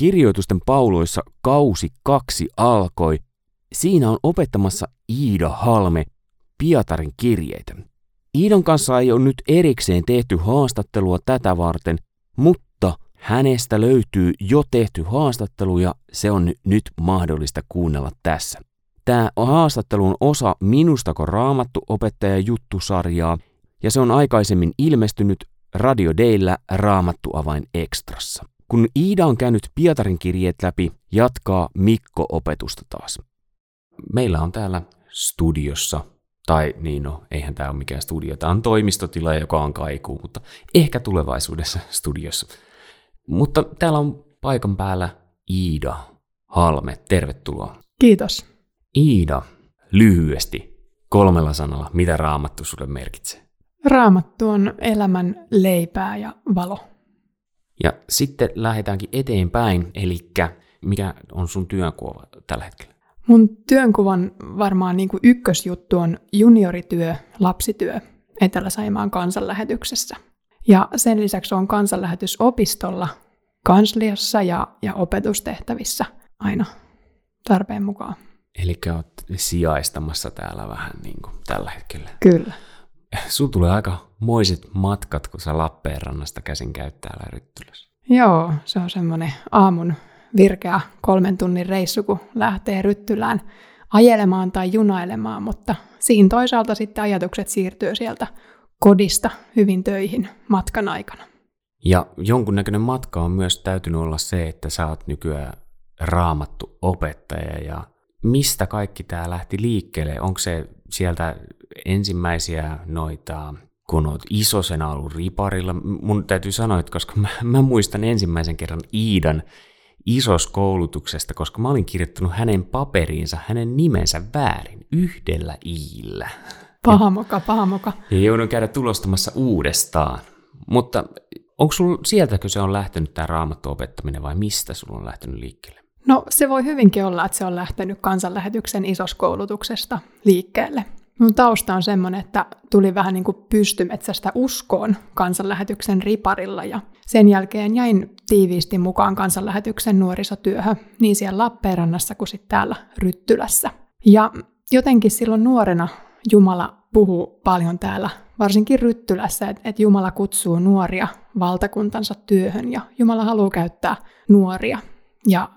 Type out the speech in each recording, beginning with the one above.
Kirjoitusten pauloissa kausi kaksi alkoi. Siinä on opettamassa Iida Halme Pietarin kirjeitä. Iidan kanssa ei ole nyt erikseen tehty haastattelua tätä varten, mutta hänestä löytyy jo tehty haastattelu ja se on nyt mahdollista kuunnella tässä. Tämä haastattelu on osa Minustako raamattu opettaja juttusarjaa ja se on aikaisemmin ilmestynyt Radio Deillä Raamattu avain ekstrassa. Kun Iida on käynyt Pietarin kirjeet läpi, jatkaa Mikko opetusta taas. Meillä on täällä studiossa, tai niin no, eihän tämä ole mikään studio, tämä on toimistotila, joka on kaikuu, mutta ehkä tulevaisuudessa studiossa. Mutta täällä on paikan päällä Iida Halme, tervetuloa. Kiitos. Iida, lyhyesti, kolmella sanalla, mitä raamattu sulle merkitsee? Raamattu on elämän leipää ja valo. Ja sitten lähdetäänkin eteenpäin, eli mikä on sun työnkuva tällä hetkellä? Mun työnkuvan varmaan niin kuin ykkösjuttu on juniorityö, lapsityö Etelä-Saimaan kansanlähetyksessä. Ja sen lisäksi on kansanlähetysopistolla, kansliassa ja, ja opetustehtävissä aina tarpeen mukaan. Eli olet sijaistamassa täällä vähän niin kuin tällä hetkellä. Kyllä. Sun tulee aika moiset matkat, kun sä Lappeenrannasta käsin käyt täällä Ryttylässä. Joo, se on semmoinen aamun virkeä kolmen tunnin reissu, kun lähtee Ryttylään ajelemaan tai junailemaan, mutta siinä toisaalta sitten ajatukset siirtyy sieltä kodista hyvin töihin matkan aikana. Ja jonkunnäköinen matka on myös täytynyt olla se, että sä oot nykyään raamattu opettaja ja mistä kaikki tämä lähti liikkeelle? Onko se sieltä ensimmäisiä noita, kun olet isosena ollut riparilla? Mun täytyy sanoa, että koska mä, mä muistan ensimmäisen kerran Iidan isoskoulutuksesta, koska mä olin kirjoittanut hänen paperiinsa hänen nimensä väärin, yhdellä iillä. Pahamoka, pahamoka. Ja joudun käydä tulostamassa uudestaan. Mutta onko sulla sieltäkö se on lähtenyt tämä raamattu opettaminen vai mistä sulla on lähtenyt liikkeelle? No se voi hyvinkin olla, että se on lähtenyt kansanlähetyksen isoskoulutuksesta liikkeelle. Mun tausta on semmoinen, että tuli vähän niin kuin pystymetsästä uskoon kansanlähetyksen riparilla ja sen jälkeen jäin tiiviisti mukaan kansanlähetyksen nuorisotyöhön niin siellä Lappeenrannassa kuin sitten täällä Ryttylässä. Ja jotenkin silloin nuorena Jumala puhuu paljon täällä, varsinkin Ryttylässä, että, että Jumala kutsuu nuoria valtakuntansa työhön ja Jumala haluaa käyttää nuoria. Ja,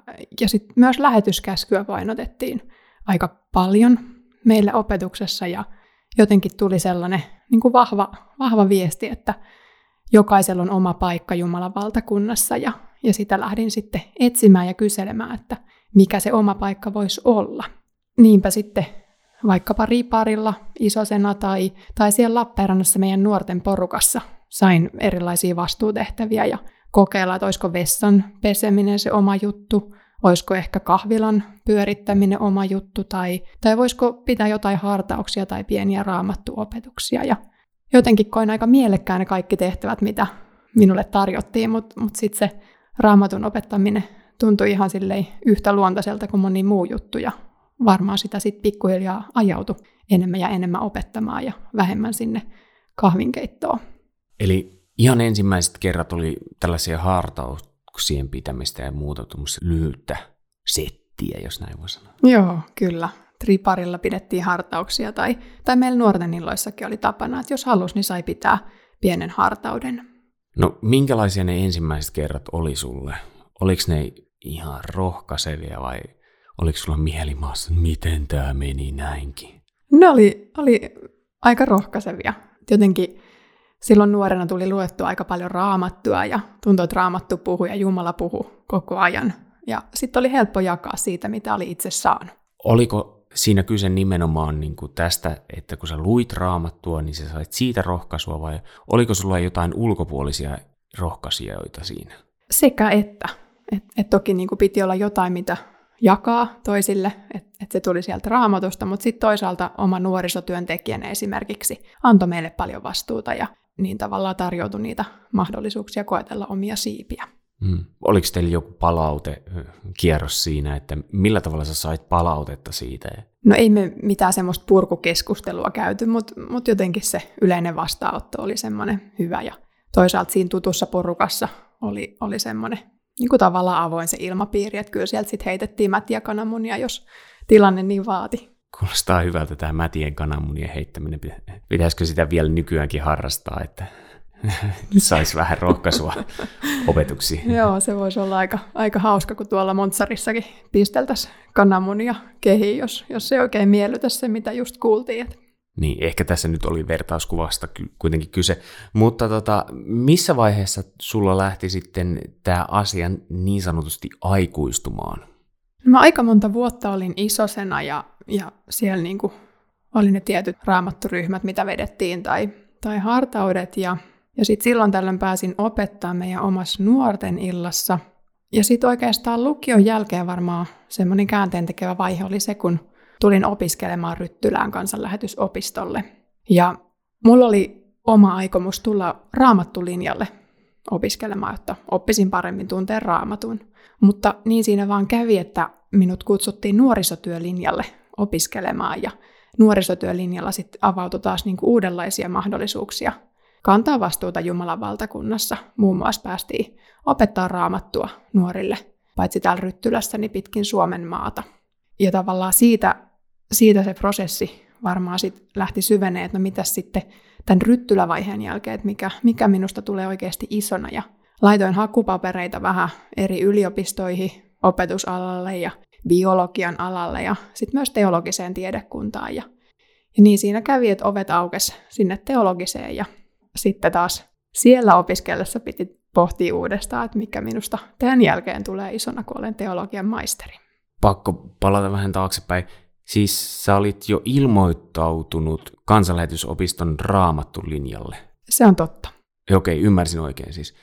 ja sitten myös lähetyskäskyä painotettiin aika paljon meille opetuksessa ja jotenkin tuli sellainen niin kuin vahva, vahva viesti, että jokaisella on oma paikka Jumalan valtakunnassa ja, ja sitä lähdin sitten etsimään ja kyselemään, että mikä se oma paikka voisi olla. Niinpä sitten vaikkapa riparilla, isosena tai, tai siellä Lappeenrannassa meidän nuorten porukassa sain erilaisia vastuutehtäviä ja kokeilla, että olisiko vessan peseminen se oma juttu, olisiko ehkä kahvilan pyörittäminen oma juttu, tai, tai voisiko pitää jotain hartauksia tai pieniä raamattuopetuksia. Ja jotenkin koin aika mielekkään ne kaikki tehtävät, mitä minulle tarjottiin, mutta mut sitten se raamatun opettaminen tuntui ihan silleen yhtä luontaiselta kuin moni muu juttu, ja varmaan sitä sitten pikkuhiljaa ajautu enemmän ja enemmän opettamaan ja vähemmän sinne kahvinkeittoon. Eli ihan ensimmäiset kerrat oli tällaisia hartauksien pitämistä ja muuta lyhyttä settiä, jos näin voi sanoa. Joo, kyllä. Triparilla pidettiin hartauksia tai, tai meillä nuorten illoissakin oli tapana, että jos halus, niin sai pitää pienen hartauden. No minkälaisia ne ensimmäiset kerrat oli sulle? Oliko ne ihan rohkaisevia vai oliko sulla mielimaassa, miten tämä meni näinkin? Ne oli, oli aika rohkaisevia. Jotenkin silloin nuorena tuli luettua aika paljon raamattua ja tuntui, että raamattu puhui ja Jumala puhui koko ajan. Ja sitten oli helppo jakaa siitä, mitä oli itse saanut. Oliko siinä kyse nimenomaan niin kuin tästä, että kun sä luit raamattua, niin sä sait siitä rohkaisua vai oliko sulla jotain ulkopuolisia rohkaisijoita siinä? Sekä että. Et, et toki niin kuin piti olla jotain, mitä jakaa toisille, että et se tuli sieltä raamatusta, mutta sitten toisaalta oma nuorisotyöntekijänä esimerkiksi antoi meille paljon vastuuta ja niin tavallaan tarjoutui niitä mahdollisuuksia koetella omia siipiä. Hmm. Oliko teillä joku palautekierros siinä, että millä tavalla sä sait palautetta siitä? No ei me mitään semmoista purkukeskustelua käyty, mutta mut jotenkin se yleinen vastaanotto oli semmoinen hyvä ja toisaalta siinä tutussa porukassa oli, oli semmoinen niin kuin tavallaan avoin se ilmapiiri, että kyllä sieltä sitten heitettiin mätiä kananmunia, jos tilanne niin vaati. Kuulostaa hyvältä tämä mätien kananmunien heittäminen. Pitäisikö sitä vielä nykyäänkin harrastaa, että saisi vähän rohkaisua opetuksiin? Joo, se voisi olla aika, aika hauska, kun tuolla Montsarissakin pisteltäisiin kananmunia kehiin, jos, jos se oikein miellytä se, mitä just kuultiin. Että niin, ehkä tässä nyt oli vertauskuvasta kuitenkin kyse. Mutta tota, missä vaiheessa sulla lähti sitten tämä asia niin sanotusti aikuistumaan? No mä aika monta vuotta olin isosena ja, ja siellä niinku oli ne tietyt raamatturyhmät, mitä vedettiin, tai, tai hartaudet. Ja, ja sitten silloin tällöin pääsin opettaa meidän omassa nuorten illassa. Ja sitten oikeastaan lukion jälkeen varmaan semmoinen käänteen tekevä vaihe oli se, kun tulin opiskelemaan Ryttylään kansanlähetysopistolle. Ja mulla oli oma aikomus tulla raamattulinjalle opiskelemaan, jotta oppisin paremmin tunteen raamatun. Mutta niin siinä vaan kävi, että minut kutsuttiin nuorisotyölinjalle opiskelemaan ja nuorisotyölinjalla sitten avautui taas niin kuin uudenlaisia mahdollisuuksia kantaa vastuuta Jumalan valtakunnassa. Muun muassa päästiin opettaa raamattua nuorille, paitsi täällä Ryttylässä, niin pitkin Suomen maata. Ja tavallaan siitä siitä se prosessi varmaan sit lähti syvenee, että no mitä sitten tämän ryttylävaiheen jälkeen, että mikä, mikä minusta tulee oikeasti isona. Ja laitoin hakupapereita vähän eri yliopistoihin, opetusalalle ja biologian alalle ja sitten myös teologiseen tiedekuntaan. Ja, ja niin siinä kävi, että ovet aukes sinne teologiseen ja sitten taas siellä opiskellessa piti pohtia uudestaan, että mikä minusta tämän jälkeen tulee isona, kun olen teologian maisteri. Pakko palata vähän taaksepäin. Siis sä olit jo ilmoittautunut kansanlähetysopiston raamattulinjalle. Se on totta. Okei, ymmärsin oikein siis.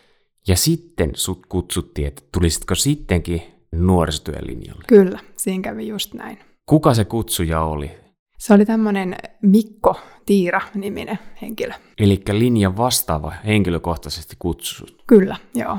Ja sitten sut kutsuttiin, että tulisitko sittenkin nuorisotyön linjalle? Kyllä, siinä kävi just näin. Kuka se kutsuja oli? Se oli tämmöinen Mikko Tiira-niminen henkilö. Eli linjan vastaava henkilökohtaisesti kutsut. Kyllä, joo.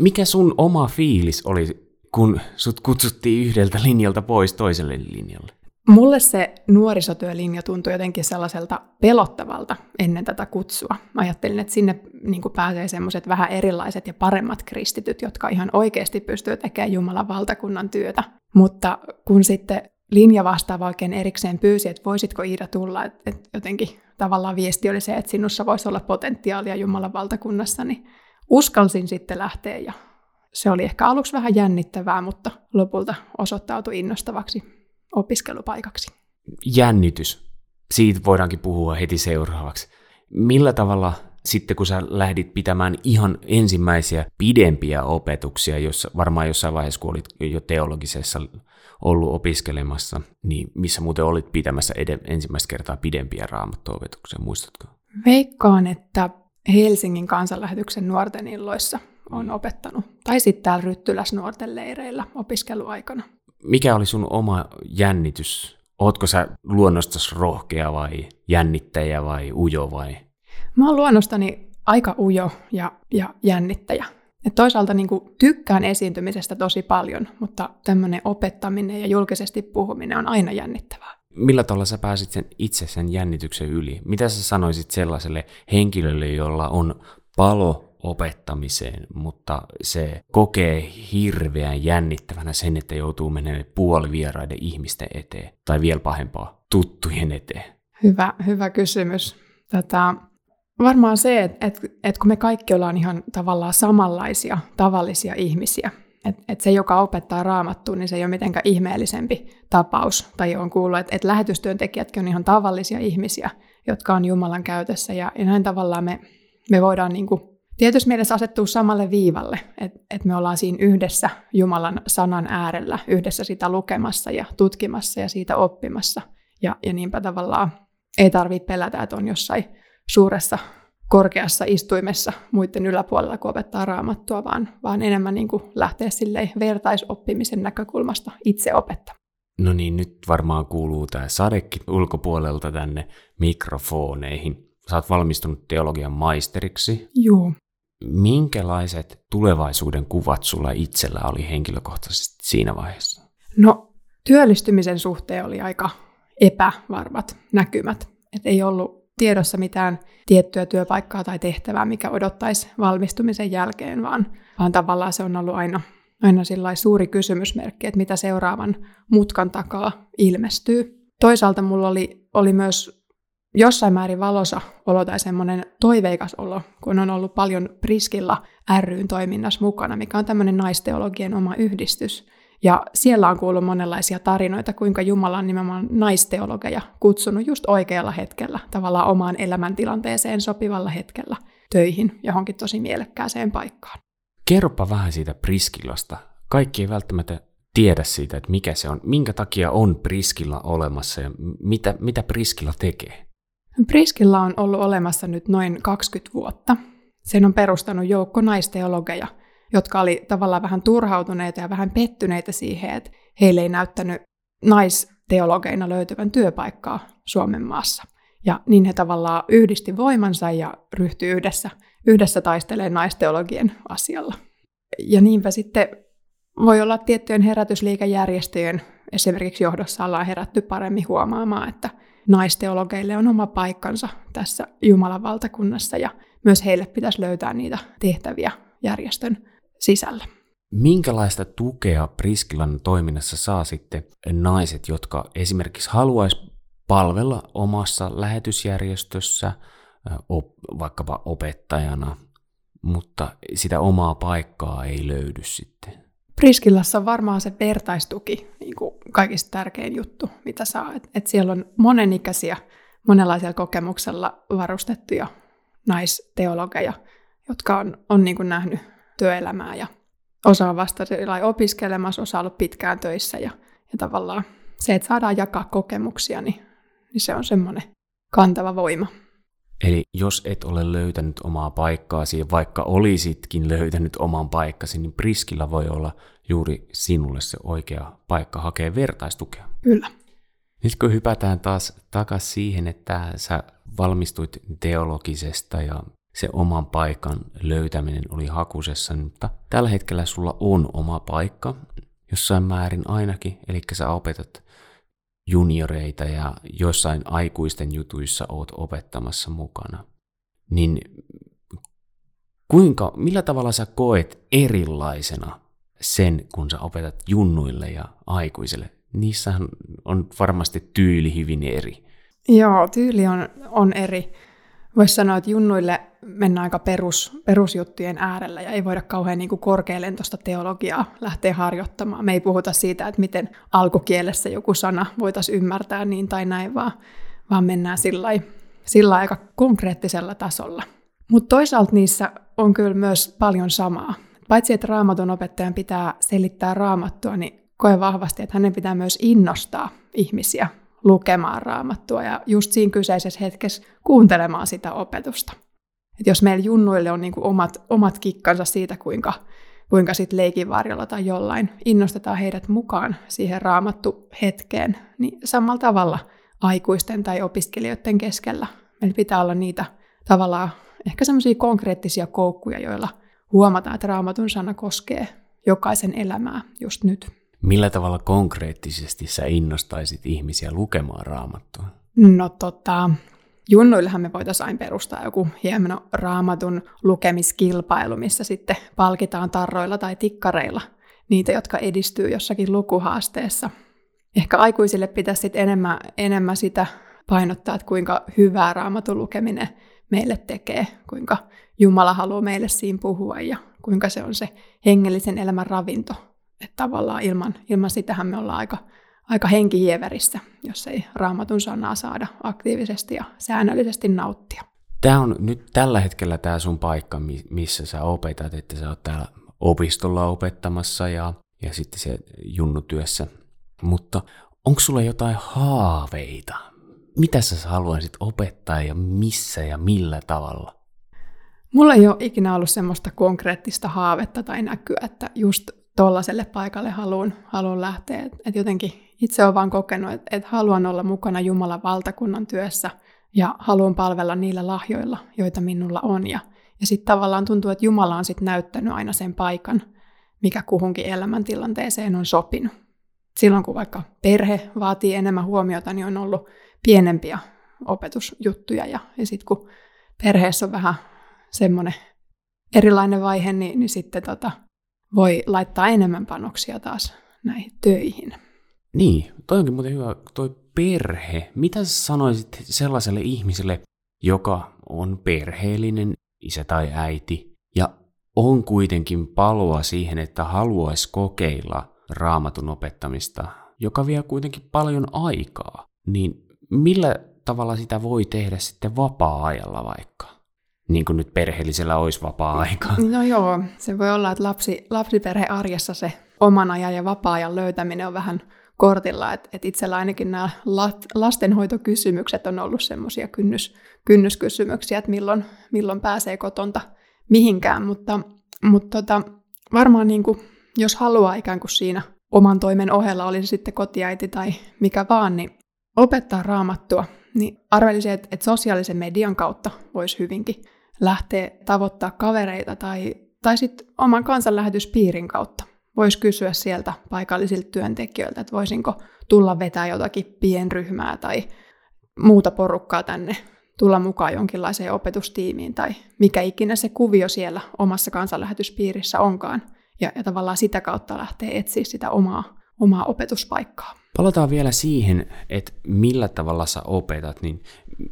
Mikä sun oma fiilis oli, kun sut kutsuttiin yhdeltä linjalta pois toiselle linjalle? Mulle se nuorisotyölinja tuntui jotenkin sellaiselta pelottavalta ennen tätä kutsua. Ajattelin, että sinne niin pääsee semmoiset vähän erilaiset ja paremmat kristityt, jotka ihan oikeasti pystyy tekemään Jumalan valtakunnan työtä. Mutta kun sitten linja vastaava oikein erikseen pyysi, että voisitko Iida tulla, että, että jotenkin tavallaan viesti oli se, että sinussa voisi olla potentiaalia Jumalan valtakunnassa, niin uskalsin sitten lähteä ja se oli ehkä aluksi vähän jännittävää, mutta lopulta osoittautui innostavaksi opiskelupaikaksi. Jännitys. Siitä voidaankin puhua heti seuraavaksi. Millä tavalla sitten kun sä lähdit pitämään ihan ensimmäisiä pidempiä opetuksia, jossa varmaan jossain vaiheessa, kun olit jo teologisessa ollut opiskelemassa, niin missä muuten olit pitämässä ed- ensimmäistä kertaa pidempiä raamattuopetuksia, muistatko? Veikkaan, että Helsingin kansanlähetyksen nuorten illoissa on mm. opettanut, tai sitten täällä Ryttyläs nuorten leireillä opiskeluaikana mikä oli sun oma jännitys? Ootko sä luonnostasi rohkea vai jännittäjä vai ujo vai? Mä oon luonnostani aika ujo ja, ja jännittäjä. Et toisaalta niin kuin, tykkään esiintymisestä tosi paljon, mutta tämmöinen opettaminen ja julkisesti puhuminen on aina jännittävää. Millä tavalla sä pääsit sen itse sen jännityksen yli? Mitä sä sanoisit sellaiselle henkilölle, jolla on palo opettamiseen, mutta se kokee hirveän jännittävänä sen, että joutuu menemään puolivieraiden ihmisten eteen, tai vielä pahempaa, tuttujen eteen? Hyvä, hyvä kysymys. Tätä, varmaan se, että, että, että kun me kaikki ollaan ihan tavallaan samanlaisia, tavallisia ihmisiä, että, että se, joka opettaa raamattua, niin se ei ole mitenkään ihmeellisempi tapaus. Tai on kuullut, että, että lähetystyöntekijätkin on ihan tavallisia ihmisiä, jotka on Jumalan käytössä, ja, ja näin tavallaan me, me voidaan niin kuin tietysti mielessä asettuu samalle viivalle, että et me ollaan siinä yhdessä Jumalan sanan äärellä, yhdessä sitä lukemassa ja tutkimassa ja siitä oppimassa. Ja, ja niinpä tavallaan ei tarvitse pelätä, että on jossain suuressa korkeassa istuimessa muiden yläpuolella, kun opettaa raamattua, vaan, vaan enemmän niin kuin lähteä silleen vertaisoppimisen näkökulmasta itse opettaa. No niin, nyt varmaan kuuluu tämä sadekin ulkopuolelta tänne mikrofoneihin. Oot valmistunut teologian maisteriksi. Joo. Minkälaiset tulevaisuuden kuvat sulla itsellä oli henkilökohtaisesti siinä vaiheessa? No, työllistymisen suhteen oli aika epävarmat näkymät. Et ei ollut tiedossa mitään tiettyä työpaikkaa tai tehtävää, mikä odottaisi valmistumisen jälkeen, vaan, vaan tavallaan se on ollut aina, aina suuri kysymysmerkki, että mitä seuraavan mutkan takaa ilmestyy. Toisaalta mulla oli, oli myös jossain määrin valosa olo tai semmoinen toiveikas olo, kun on ollut paljon Priskilla ryn toiminnassa mukana, mikä on tämmöinen naisteologien oma yhdistys. Ja siellä on kuullut monenlaisia tarinoita, kuinka Jumala on nimenomaan naisteologeja kutsunut just oikealla hetkellä, tavallaan omaan elämäntilanteeseen sopivalla hetkellä töihin johonkin tosi mielekkääseen paikkaan. Kerropa vähän siitä Priskilasta. Kaikki ei välttämättä tiedä siitä, että mikä se on, minkä takia on Priskilla olemassa ja mitä, mitä Priskilla tekee. Priskilla on ollut olemassa nyt noin 20 vuotta. Sen on perustanut joukko naisteologeja, jotka oli tavallaan vähän turhautuneita ja vähän pettyneitä siihen, että heille ei näyttänyt naisteologeina löytyvän työpaikkaa Suomen maassa. Ja niin he tavallaan yhdisti voimansa ja ryhtyi yhdessä, yhdessä taistelemaan naisteologien asialla. Ja niinpä sitten voi olla tiettyjen herätysliikejärjestöjen esimerkiksi johdossa ollaan herätty paremmin huomaamaan, että naisteologeille on oma paikkansa tässä Jumalan valtakunnassa ja myös heille pitäisi löytää niitä tehtäviä järjestön sisällä. Minkälaista tukea Priskilan toiminnassa saa sitten naiset, jotka esimerkiksi haluaisi palvella omassa lähetysjärjestössä, vaikkapa opettajana, mutta sitä omaa paikkaa ei löydy sitten? Priskillassa on varmaan se vertaistuki niin kuin kaikista tärkein juttu, mitä saa. Et, et siellä on monenikäisiä, monenlaisella kokemuksella varustettuja naisteologeja, jotka on, on niin kuin nähnyt työelämää ja osa on vasta opiskelemassa, osa on ollut pitkään töissä ja, ja tavallaan se, että saadaan jakaa kokemuksia, niin, niin se on semmoinen kantava voima. Eli jos et ole löytänyt omaa paikkaasi, vaikka olisitkin löytänyt oman paikkasi, niin Priskillä voi olla juuri sinulle se oikea paikka hakea vertaistukea. Kyllä. Nyt kun hypätään taas takaisin siihen, että sä valmistuit teologisesta ja se oman paikan löytäminen oli hakusessa, mutta tällä hetkellä sulla on oma paikka, jossain määrin ainakin, eli sä opetat junioreita ja joissain aikuisten jutuissa oot opettamassa mukana. Niin kuinka, millä tavalla sä koet erilaisena sen, kun sä opetat junnuille ja aikuisille? Niissähän on varmasti tyyli hyvin eri. Joo, tyyli on, on eri. Voisi sanoa, että junnuille mennään aika perus, perusjuttujen äärellä ja ei voida kauhean niin kuin korkealentoista teologiaa lähteä harjoittamaan. Me ei puhuta siitä, että miten alkukielessä joku sana voitaisiin ymmärtää niin tai näin, vaan, vaan mennään sillä, sillä aika konkreettisella tasolla. Mutta toisaalta niissä on kyllä myös paljon samaa. Paitsi että raamatun opettajan pitää selittää raamattua, niin koe vahvasti, että hänen pitää myös innostaa ihmisiä lukemaan raamattua ja just siinä kyseisessä hetkessä kuuntelemaan sitä opetusta. Et jos meillä junnuille on niinku omat, omat kikkansa siitä, kuinka, kuinka sitten leikinvarjolla tai jollain innostetaan heidät mukaan siihen raamattu hetkeen, niin samalla tavalla aikuisten tai opiskelijoiden keskellä meillä pitää olla niitä tavallaan ehkä semmoisia konkreettisia koukkuja, joilla huomataan, että raamatun sana koskee jokaisen elämää just nyt. Millä tavalla konkreettisesti sä innostaisit ihmisiä lukemaan raamattua? No tota, junnuillehan me voitaisiin aina perustaa joku hieno raamatun lukemiskilpailu, missä sitten palkitaan tarroilla tai tikkareilla niitä, jotka edistyy jossakin lukuhaasteessa. Ehkä aikuisille pitäisi sitten enemmän, enemmän sitä painottaa, että kuinka hyvää raamatun lukeminen meille tekee, kuinka Jumala haluaa meille siinä puhua ja kuinka se on se hengellisen elämän ravinto. Että tavallaan ilman, ilman sitähän me ollaan aika aika henkihieverissä, jos ei raamatun sanaa saada aktiivisesti ja säännöllisesti nauttia. Tämä on nyt tällä hetkellä tämä sun paikka, missä sä opetat, että sä oot täällä opistolla opettamassa ja, ja sitten se junnutyössä. Mutta onko sulla jotain haaveita? Mitä sä haluaisit opettaa ja missä ja millä tavalla? Mulla ei ole ikinä ollut semmoista konkreettista haavetta tai näkyä, että just tuollaiselle paikalle haluan, haluan lähteä. Et, et jotenkin itse olen vaan kokenut, että et haluan olla mukana Jumalan valtakunnan työssä ja haluan palvella niillä lahjoilla, joita minulla on. Ja, ja sitten tavallaan tuntuu, että Jumala on sitten näyttänyt aina sen paikan, mikä kuhunkin elämäntilanteeseen on sopinut. Silloin kun vaikka perhe vaatii enemmän huomiota, niin on ollut pienempiä opetusjuttuja. Ja, ja sitten kun perheessä on vähän semmoinen erilainen vaihe, niin, niin sitten tota, voi laittaa enemmän panoksia taas näihin töihin. Niin, toi onkin muuten hyvä, toi perhe. Mitä sä sanoisit sellaiselle ihmiselle, joka on perheellinen, isä tai äiti, ja on kuitenkin paloa siihen, että haluaisi kokeilla raamatun opettamista, joka vie kuitenkin paljon aikaa, niin millä tavalla sitä voi tehdä sitten vapaa-ajalla vaikka? Niin kuin nyt perheellisellä olisi vapaa-aikaa. No joo, se voi olla, että lapsi, lapsiperhe arjessa se oman ajan ja vapaa-ajan löytäminen on vähän kortilla, että et itsellä ainakin nämä lastenhoitokysymykset on ollut semmoisia kynnys, kynnyskysymyksiä, että milloin, milloin pääsee kotonta mihinkään, mutta, mutta tota, varmaan niin kuin, jos haluaa ikään kuin siinä oman toimen ohella, oli se sitten kotiäiti tai mikä vaan, niin opettaa raamattua, niin arvelisin, että, että sosiaalisen median kautta voisi hyvinkin lähteä tavoittaa kavereita tai, tai sitten oman kansanlähetyspiirin kautta voisi kysyä sieltä paikallisilta työntekijöiltä, että voisinko tulla vetää jotakin pienryhmää tai muuta porukkaa tänne, tulla mukaan jonkinlaiseen opetustiimiin tai mikä ikinä se kuvio siellä omassa kansanlähetyspiirissä onkaan. Ja, ja tavallaan sitä kautta lähtee etsiä sitä omaa, omaa opetuspaikkaa. Palataan vielä siihen, että millä tavalla sä opetat, niin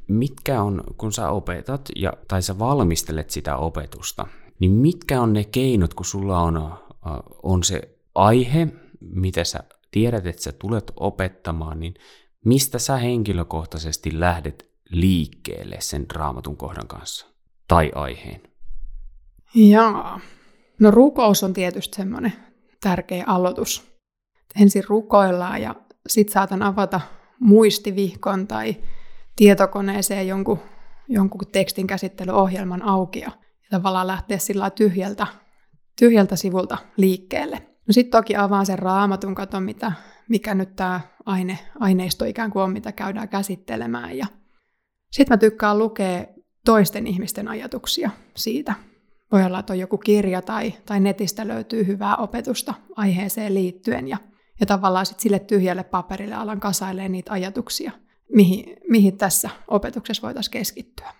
mitkä on, kun sä opetat ja, tai sä valmistelet sitä opetusta, niin mitkä on ne keinot, kun sulla on on se aihe, mitä sä tiedät, että sä tulet opettamaan, niin mistä sä henkilökohtaisesti lähdet liikkeelle sen raamatun kohdan kanssa tai aiheen? Jaa. No rukous on tietysti semmoinen tärkeä aloitus. Ensin rukoillaan ja sitten saatan avata muistivihkon tai tietokoneeseen jonkun, jonkun tekstin käsittelyohjelman auki ja tavallaan lähteä sillä tyhjältä tyhjältä sivulta liikkeelle. No sitten toki avaan sen raamatun, katon mitä, mikä nyt tämä aine, aineisto ikään kuin on, mitä käydään käsittelemään. Ja sitten mä tykkään lukea toisten ihmisten ajatuksia siitä. Voi olla, että on joku kirja tai, tai netistä löytyy hyvää opetusta aiheeseen liittyen ja, ja tavallaan sitten sille tyhjälle paperille alan kasailee niitä ajatuksia, mihin, mihin tässä opetuksessa voitaisiin keskittyä.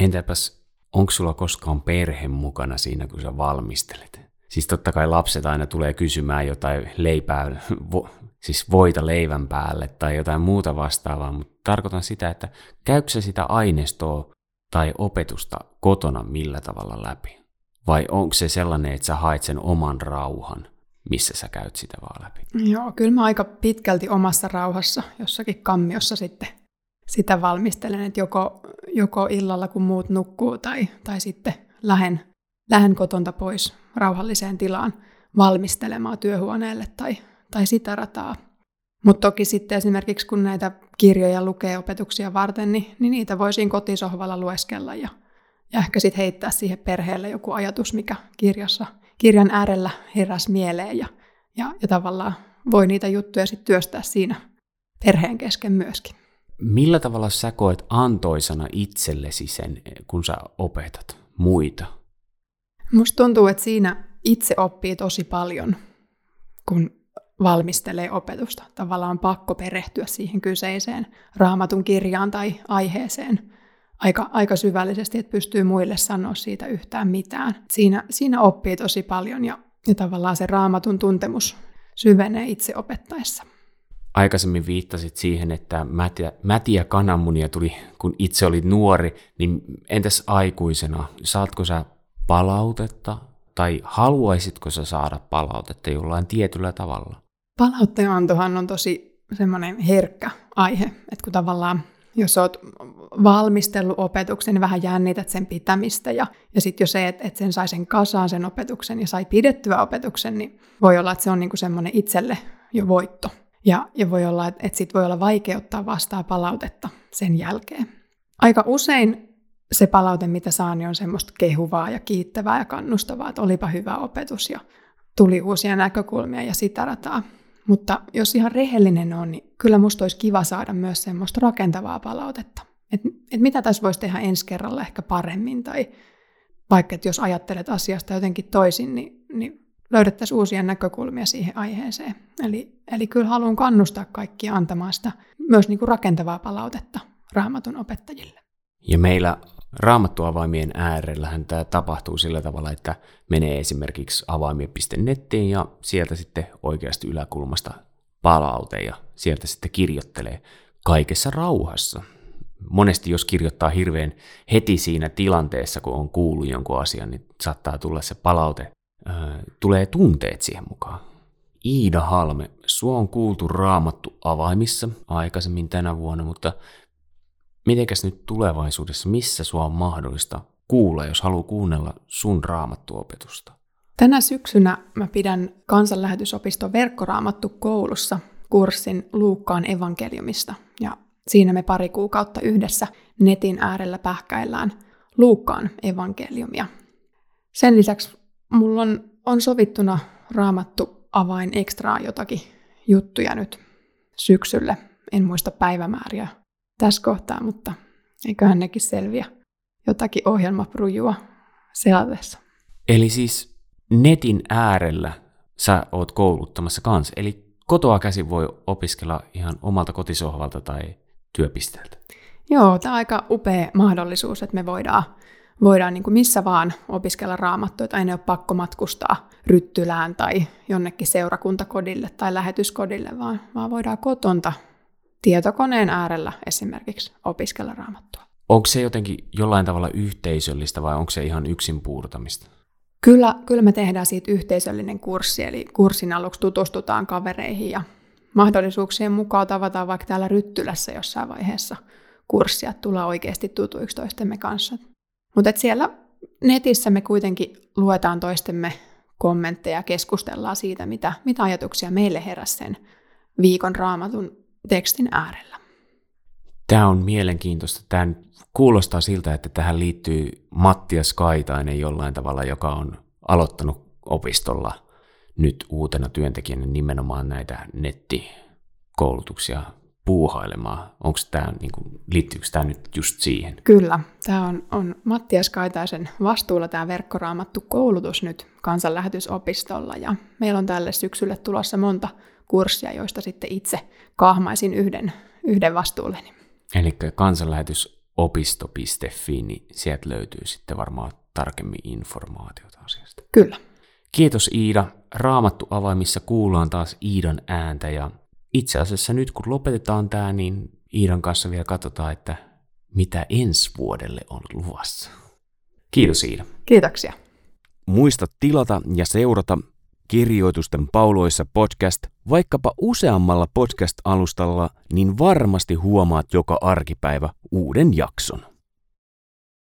Entäpäs onko sulla koskaan perhe mukana siinä, kun sä valmistelet? Siis totta kai lapset aina tulee kysymään jotain leipää, vo, siis voita leivän päälle tai jotain muuta vastaavaa, mutta tarkoitan sitä, että käykö sitä aineistoa tai opetusta kotona millä tavalla läpi? Vai onko se sellainen, että sä haet sen oman rauhan, missä sä käyt sitä vaan läpi? Joo, kyllä mä aika pitkälti omassa rauhassa jossakin kammiossa sitten sitä valmistelen, että joko, joko illalla kun muut nukkuu tai, tai sitten lähen, lähen kotonta pois rauhalliseen tilaan valmistelemaan työhuoneelle tai, tai sitä rataa. Mutta toki sitten esimerkiksi kun näitä kirjoja lukee opetuksia varten, niin, niin niitä voisin kotisohvalla lueskella ja, ja ehkä sitten heittää siihen perheelle joku ajatus, mikä kirjassa, kirjan äärellä heräs mieleen ja, ja, ja tavallaan voi niitä juttuja sitten työstää siinä perheen kesken myöskin. Millä tavalla sä koet antoisana itsellesi sen, kun sä opetat muita? Musta tuntuu, että siinä itse oppii tosi paljon, kun valmistelee opetusta. Tavallaan on pakko perehtyä siihen kyseiseen raamatun kirjaan tai aiheeseen aika, aika syvällisesti, että pystyy muille sanoa siitä yhtään mitään. Siinä, siinä oppii tosi paljon ja, ja tavallaan se raamatun tuntemus syvenee itse opettaessa aikaisemmin viittasit siihen, että mätiä, mätiä kananmunia tuli, kun itse olit nuori, niin entäs aikuisena, saatko sä palautetta tai haluaisitko sä saada palautetta jollain tietyllä tavalla? Palautteenantohan on tosi semmoinen herkkä aihe, että kun tavallaan jos oot valmistellut opetuksen, niin vähän jännität sen pitämistä. Ja, ja sitten jo se, että, että sen sai sen kasaan sen opetuksen ja sai pidettyä opetuksen, niin voi olla, että se on niinku semmoinen itselle jo voitto. Ja, ja voi olla, että, että sit voi olla vaikea ottaa vastaan palautetta sen jälkeen. Aika usein se palaute, mitä saan, niin on semmoista kehuvaa ja kiittävää ja kannustavaa, että olipa hyvä opetus ja tuli uusia näkökulmia ja sitä rataa. Mutta jos ihan rehellinen on, niin kyllä musta olisi kiva saada myös semmoista rakentavaa palautetta. Että et mitä tässä voisi tehdä ensi kerralla ehkä paremmin, tai vaikka että jos ajattelet asiasta jotenkin toisin, niin, niin löydettäisiin uusia näkökulmia siihen aiheeseen. Eli, eli kyllä haluan kannustaa kaikkia antamaan sitä myös niin kuin rakentavaa palautetta raamatun opettajille. Ja meillä raamattuavaimien äärellähän tämä tapahtuu sillä tavalla, että menee esimerkiksi avaimia.nettiin ja sieltä sitten oikeasti yläkulmasta palaute ja sieltä sitten kirjoittelee kaikessa rauhassa. Monesti jos kirjoittaa hirveän heti siinä tilanteessa, kun on kuullut jonkun asian, niin saattaa tulla se palaute, äh, tulee tunteet siihen mukaan. Iida Halme, sua on kuultu raamattu avaimissa aikaisemmin tänä vuonna, mutta mitenkäs nyt tulevaisuudessa, missä sua on mahdollista kuulla, jos haluaa kuunnella sun raamattuopetusta? Tänä syksynä mä pidän kansanlähetysopiston verkkoraamattu koulussa kurssin Luukkaan evankeliumista. Ja siinä me pari kuukautta yhdessä netin äärellä pähkäillään Luukkaan evankeliumia. Sen lisäksi mulla on, on sovittuna raamattu avain ekstraa jotakin juttuja nyt syksylle. En muista päivämääriä tässä kohtaa, mutta eiköhän nekin selviä jotakin ohjelmaprujua selatessa. Eli siis netin äärellä sä oot kouluttamassa kanssa, eli kotoa käsin voi opiskella ihan omalta kotisohvalta tai työpisteeltä. Joo, tämä on aika upea mahdollisuus, että me voidaan, voidaan niin kuin missä vaan opiskella raamattua, että aina ei ole pakko matkustaa Ryttylään tai jonnekin seurakuntakodille tai lähetyskodille, vaan, vaan voidaan kotonta tietokoneen äärellä esimerkiksi opiskella raamattua. Onko se jotenkin jollain tavalla yhteisöllistä vai onko se ihan yksin puurtamista? Kyllä, kyllä me tehdään siitä yhteisöllinen kurssi, eli kurssin aluksi tutustutaan kavereihin ja mahdollisuuksien mukaan tavataan vaikka täällä Ryttylässä jossain vaiheessa kurssia, tulla oikeasti tutuiksi toistemme kanssa. Mutta siellä netissä me kuitenkin luetaan toistemme kommentteja ja keskustellaan siitä, mitä, mitä ajatuksia meille heräsi sen viikon raamatun tekstin äärellä. Tämä on mielenkiintoista. Tämä kuulostaa siltä, että tähän liittyy Mattias Kaitainen jollain tavalla, joka on aloittanut opistolla nyt uutena työntekijänä nimenomaan näitä nettikoulutuksia puuhailemaan. Onko tämä, niin kuin, liittyykö tämä nyt just siihen? Kyllä. Tämä on, on Mattias Kaitaisen vastuulla tämä verkkoraamattu koulutus nyt kansanlähetysopistolla ja meillä on tälle syksylle tulossa monta kurssia, joista sitten itse kahmaisin yhden, yhden vastuulleni. Eli kansanlähetysopisto.fi, niin sieltä löytyy sitten varmaan tarkemmin informaatiota asiasta. Kyllä. Kiitos Iida. Raamattu avaimissa kuullaan taas Iidan ääntä ja itse asiassa nyt kun lopetetaan tämä, niin Iidan kanssa vielä katsotaan, että mitä ensi vuodelle on luvassa. Kiitos Iida. Kiitoksia. Muista tilata ja seurata Kirjoitusten pauloissa podcast vaikkapa useammalla podcast-alustalla, niin varmasti huomaat joka arkipäivä uuden jakson.